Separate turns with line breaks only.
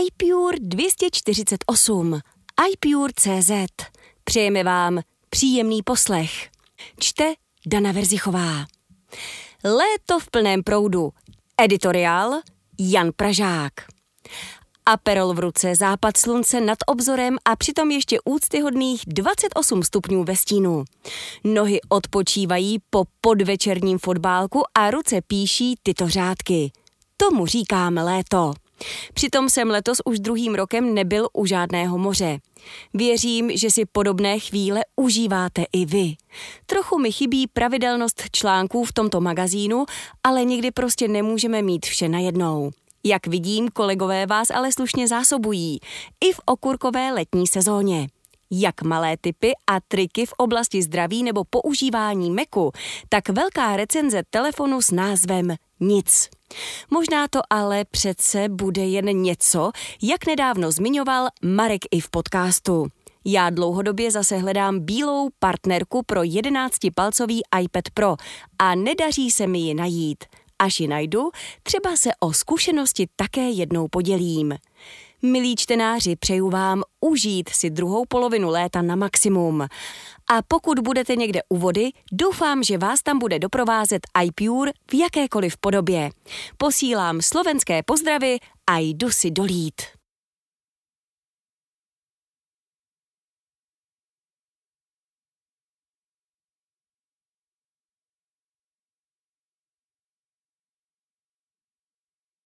iPure 248 iPure.cz Přejeme vám příjemný poslech. Čte Dana Verzichová. Léto v plném proudu. Editoriál Jan Pražák. Aperol v ruce, západ slunce nad obzorem a přitom ještě úctyhodných 28 stupňů ve stínu. Nohy odpočívají po podvečerním fotbálku a ruce píší tyto řádky. Tomu říkáme léto. Přitom jsem letos už druhým rokem nebyl u žádného moře. Věřím, že si podobné chvíle užíváte i vy. Trochu mi chybí pravidelnost článků v tomto magazínu, ale někdy prostě nemůžeme mít vše najednou. Jak vidím, kolegové vás ale slušně zásobují. I v okurkové letní sezóně. Jak malé typy a triky v oblasti zdraví nebo používání meku, tak velká recenze telefonu s názvem Nic. Možná to ale přece bude jen něco, jak nedávno zmiňoval Marek i v podcastu. Já dlouhodobě zase hledám bílou partnerku pro 11-palcový iPad Pro a nedaří se mi ji najít. Až ji najdu, třeba se o zkušenosti také jednou podělím. Milí čtenáři, přeju vám užít si druhou polovinu léta na maximum. A pokud budete někde u vody, doufám, že vás tam bude doprovázet iPure v jakékoliv podobě. Posílám slovenské pozdravy a jdu si dolít.